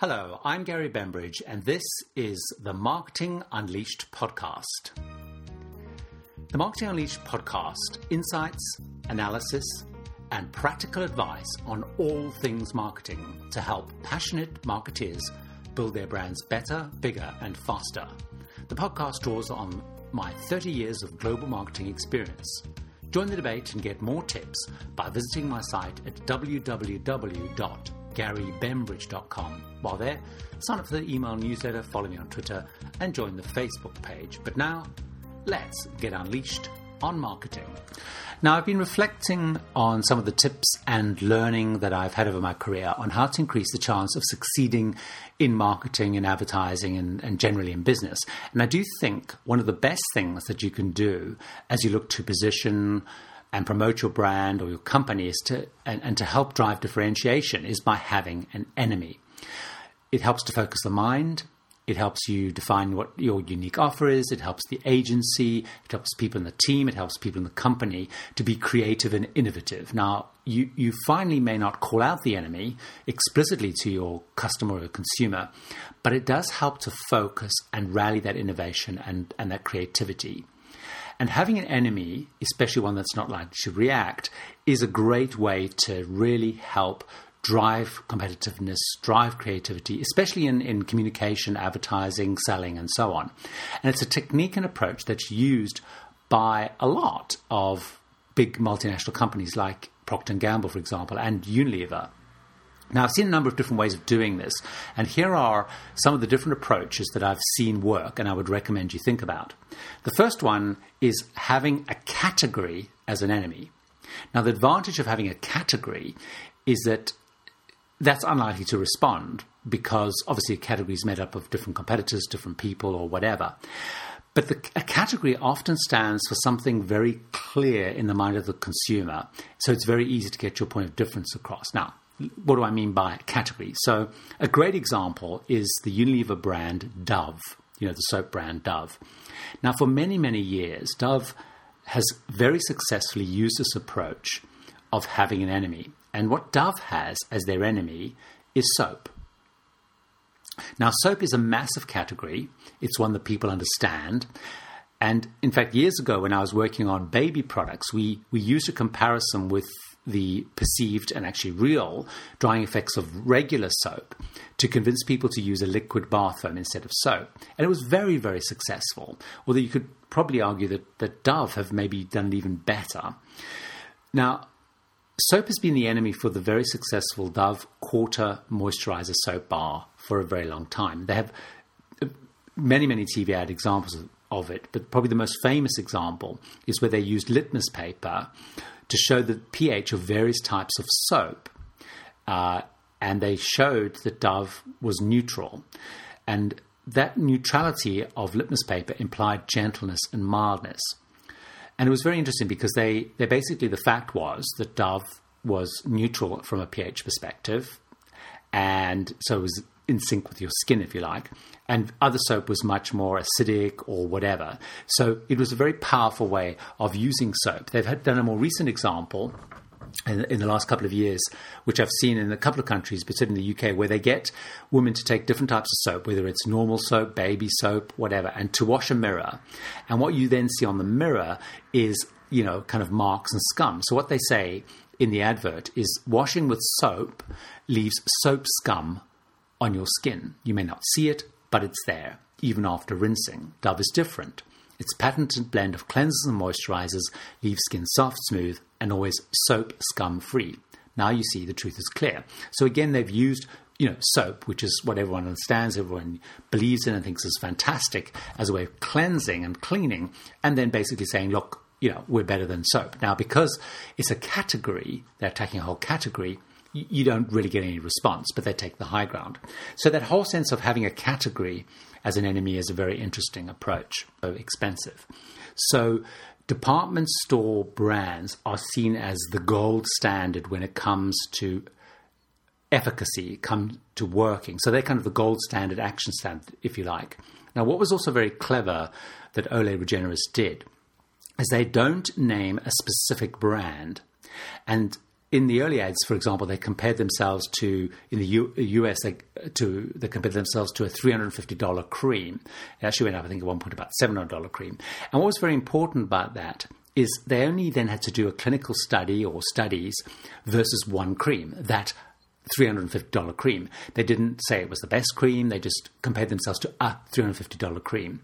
Hello, I'm Gary Bembridge, and this is the Marketing Unleashed podcast. The Marketing Unleashed podcast insights, analysis, and practical advice on all things marketing to help passionate marketeers build their brands better, bigger, and faster. The podcast draws on my 30 years of global marketing experience. Join the debate and get more tips by visiting my site at www garybembridge.com. While there, sign up for the email newsletter, follow me on Twitter, and join the Facebook page. But now, let's get unleashed on marketing. Now, I've been reflecting on some of the tips and learning that I've had over my career on how to increase the chance of succeeding in marketing and advertising and, and, generally in business. And I do think one of the best things that you can do as you look to position and promote your brand or your company is to and, and to help drive differentiation is by having an enemy. It helps to focus the mind. It helps you define what your unique offer is. It helps the agency. It helps people in the team. It helps people in the company to be creative and innovative. Now, you, you finally may not call out the enemy explicitly to your customer or consumer, but it does help to focus and rally that innovation and, and that creativity. And having an enemy, especially one that's not likely to react, is a great way to really help drive competitiveness, drive creativity, especially in, in communication, advertising, selling, and so on. And it's a technique and approach that's used by a lot of big multinational companies like Procter & Gamble, for example, and Unilever. Now, I've seen a number of different ways of doing this, and here are some of the different approaches that I've seen work and I would recommend you think about. The first one is having a category as an enemy. Now, the advantage of having a category is that that's unlikely to respond because obviously a category is made up of different competitors, different people, or whatever. But the, a category often stands for something very clear in the mind of the consumer, so it's very easy to get your point of difference across. Now, what do I mean by category? So, a great example is the Unilever brand Dove, you know, the soap brand Dove. Now, for many, many years, Dove has very successfully used this approach of having an enemy. And what Dove has as their enemy is soap. Now, soap is a massive category, it's one that people understand. And in fact, years ago, when I was working on baby products, we, we used a comparison with the perceived and actually real drying effects of regular soap to convince people to use a liquid bath foam instead of soap. And it was very, very successful. Although you could probably argue that, that Dove have maybe done it even better. Now, soap has been the enemy for the very successful Dove Quarter Moisturizer Soap Bar for a very long time. They have uh, many, many TV ad examples of, it, but probably the most famous example is where they used litmus paper to show the pH of various types of soap. Uh, and they showed that Dove was neutral. And that neutrality of litmus paper implied gentleness and mildness. And it was very interesting because they, they basically, the fact was that Dove was neutral from a pH perspective. And so it was in sync with your skin, if you like. And other soap was much more acidic or whatever. So it was a very powerful way of using soap. They've had, done a more recent example in, in, the last couple of years, which I've seen in a couple of countries, but certainly in the UK, where they get women to take different types of soap, whether it's normal soap, baby soap, whatever, and to wash a mirror. And what you then see on the mirror is, you know, kind of marks and scum. So what they say in the advert is washing with soap leaves soap scum on your skin. You may not see it, but it's there, even after rinsing. Dove is different. Its patented blend of cleansers and moisturizers leaves skin soft, smooth, and always soap scum free. Now you see the truth is clear. So again, they've used you know soap, which is what everyone understands, everyone believes in, and thinks is fantastic as a way of cleansing and cleaning, and then basically saying, look, you know, we're better than soap. Now, because it's a category, they're attacking a whole category you don't really get any response, but they take the high ground. So that whole sense of having a category as an enemy is a very interesting approach, expensive. So department store brands are seen as the gold standard when it comes to efficacy, come to working. So they're kind of the gold standard action standard, if you like. Now, what was also very clever that Olay Regenerist did is they don't name a specific brand. And in the early ads, for example, they compared themselves to in the U- US they, to they compared themselves to a three hundred and fifty dollar cream. It actually went up, I think, at one point about seven hundred dollar cream. And what was very important about that is they only then had to do a clinical study or studies versus one cream. That $350 cream. They didn't say it was the best cream, they just compared themselves to a $350 cream.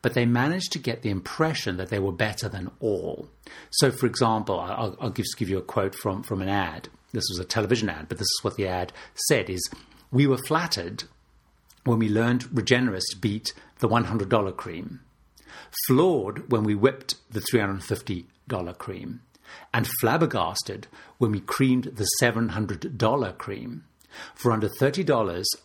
But they managed to get the impression that they were better than all. So, for example, I'll, I'll just give you a quote from, from an ad. This was a television ad, but this is what the ad said is, we were flattered when we learned Regenerist beat the $100 cream, floored when we whipped the $350 cream, and flabbergasted when we creamed the $700 cream. For under $30,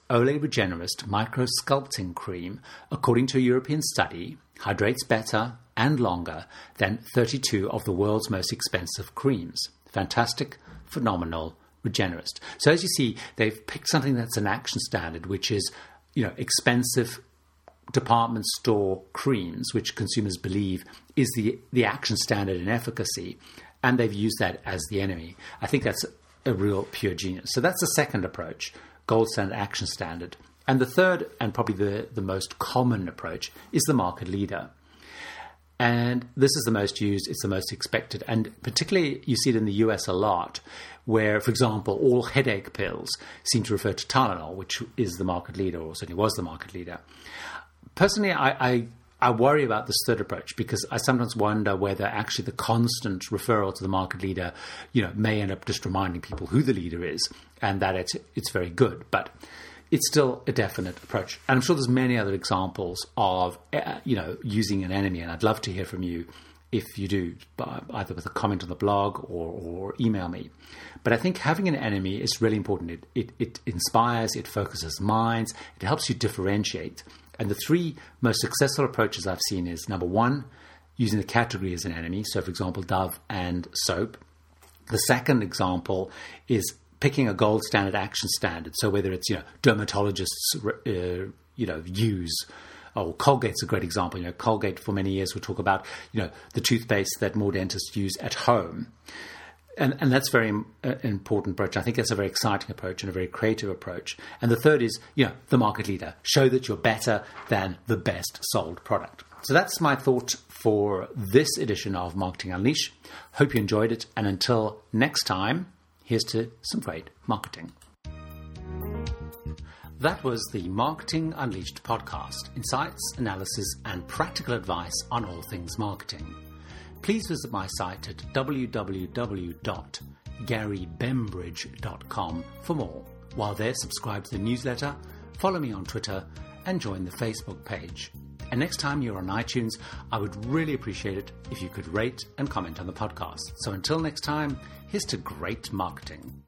Olay Regenerist Micro Sculpting Cream, according to a European study, hydrates better and longer than 32 of the world's most expensive creams. Fantastic, phenomenal, Regenerist. So as you see, they've picked something that's an action standard, which is, you know, expensive department store creams, which consumers believe is the, the action standard in efficacy, and they've used that as the enemy. I think that's a real pure genius. So that's the second approach, gold standard, action standard. And the third, and probably the, the most common approach, is the market leader. And this is the most used, it's the most expected. And particularly, you see it in the US a lot, where, for example, all headache pills seem to refer to Tylenol, which is the market leader, or certainly was the market leader. Personally, I, I I worry about this third approach because I sometimes wonder whether actually the constant referral to the market leader, you know, may end up just reminding people who the leader is and that it's it's very good, but it's still a definite approach. And I'm sure there's many other examples of uh, you know using an enemy, and I'd love to hear from you if you do, either with a comment on the blog or, or email me. But I think having an enemy is really important. It, it, it inspires, it focuses minds, it helps you differentiate. And the three most successful approaches I've seen is number one, using the category as an enemy. So, for example, Dove and soap. The second example is picking a gold standard action standard. So, whether it's you know dermatologists, uh, you know, use. Oh, Colgate's a great example. You know, Colgate for many years would talk about you know the toothpaste that more dentists use at home and, and that's very uh, important approach. I think that's a very exciting approach and a very creative approach. And the third is, you know, the market leader. Show that you're better than the best sold product. So that's my thought for this edition of Marketing Unleashed. Hope you enjoyed it. And until next time, here's to some great marketing. That was the Marketing Unleashed podcast insights, analysis, and practical advice on all things marketing please visit my site at www.garybembridge.com for more. While there, subscribe to the newsletter, follow me on Twitter, and join the Facebook page. And next time you're on iTunes, I would really appreciate it if you could rate and comment on the podcast. So until next time, here's to great marketing.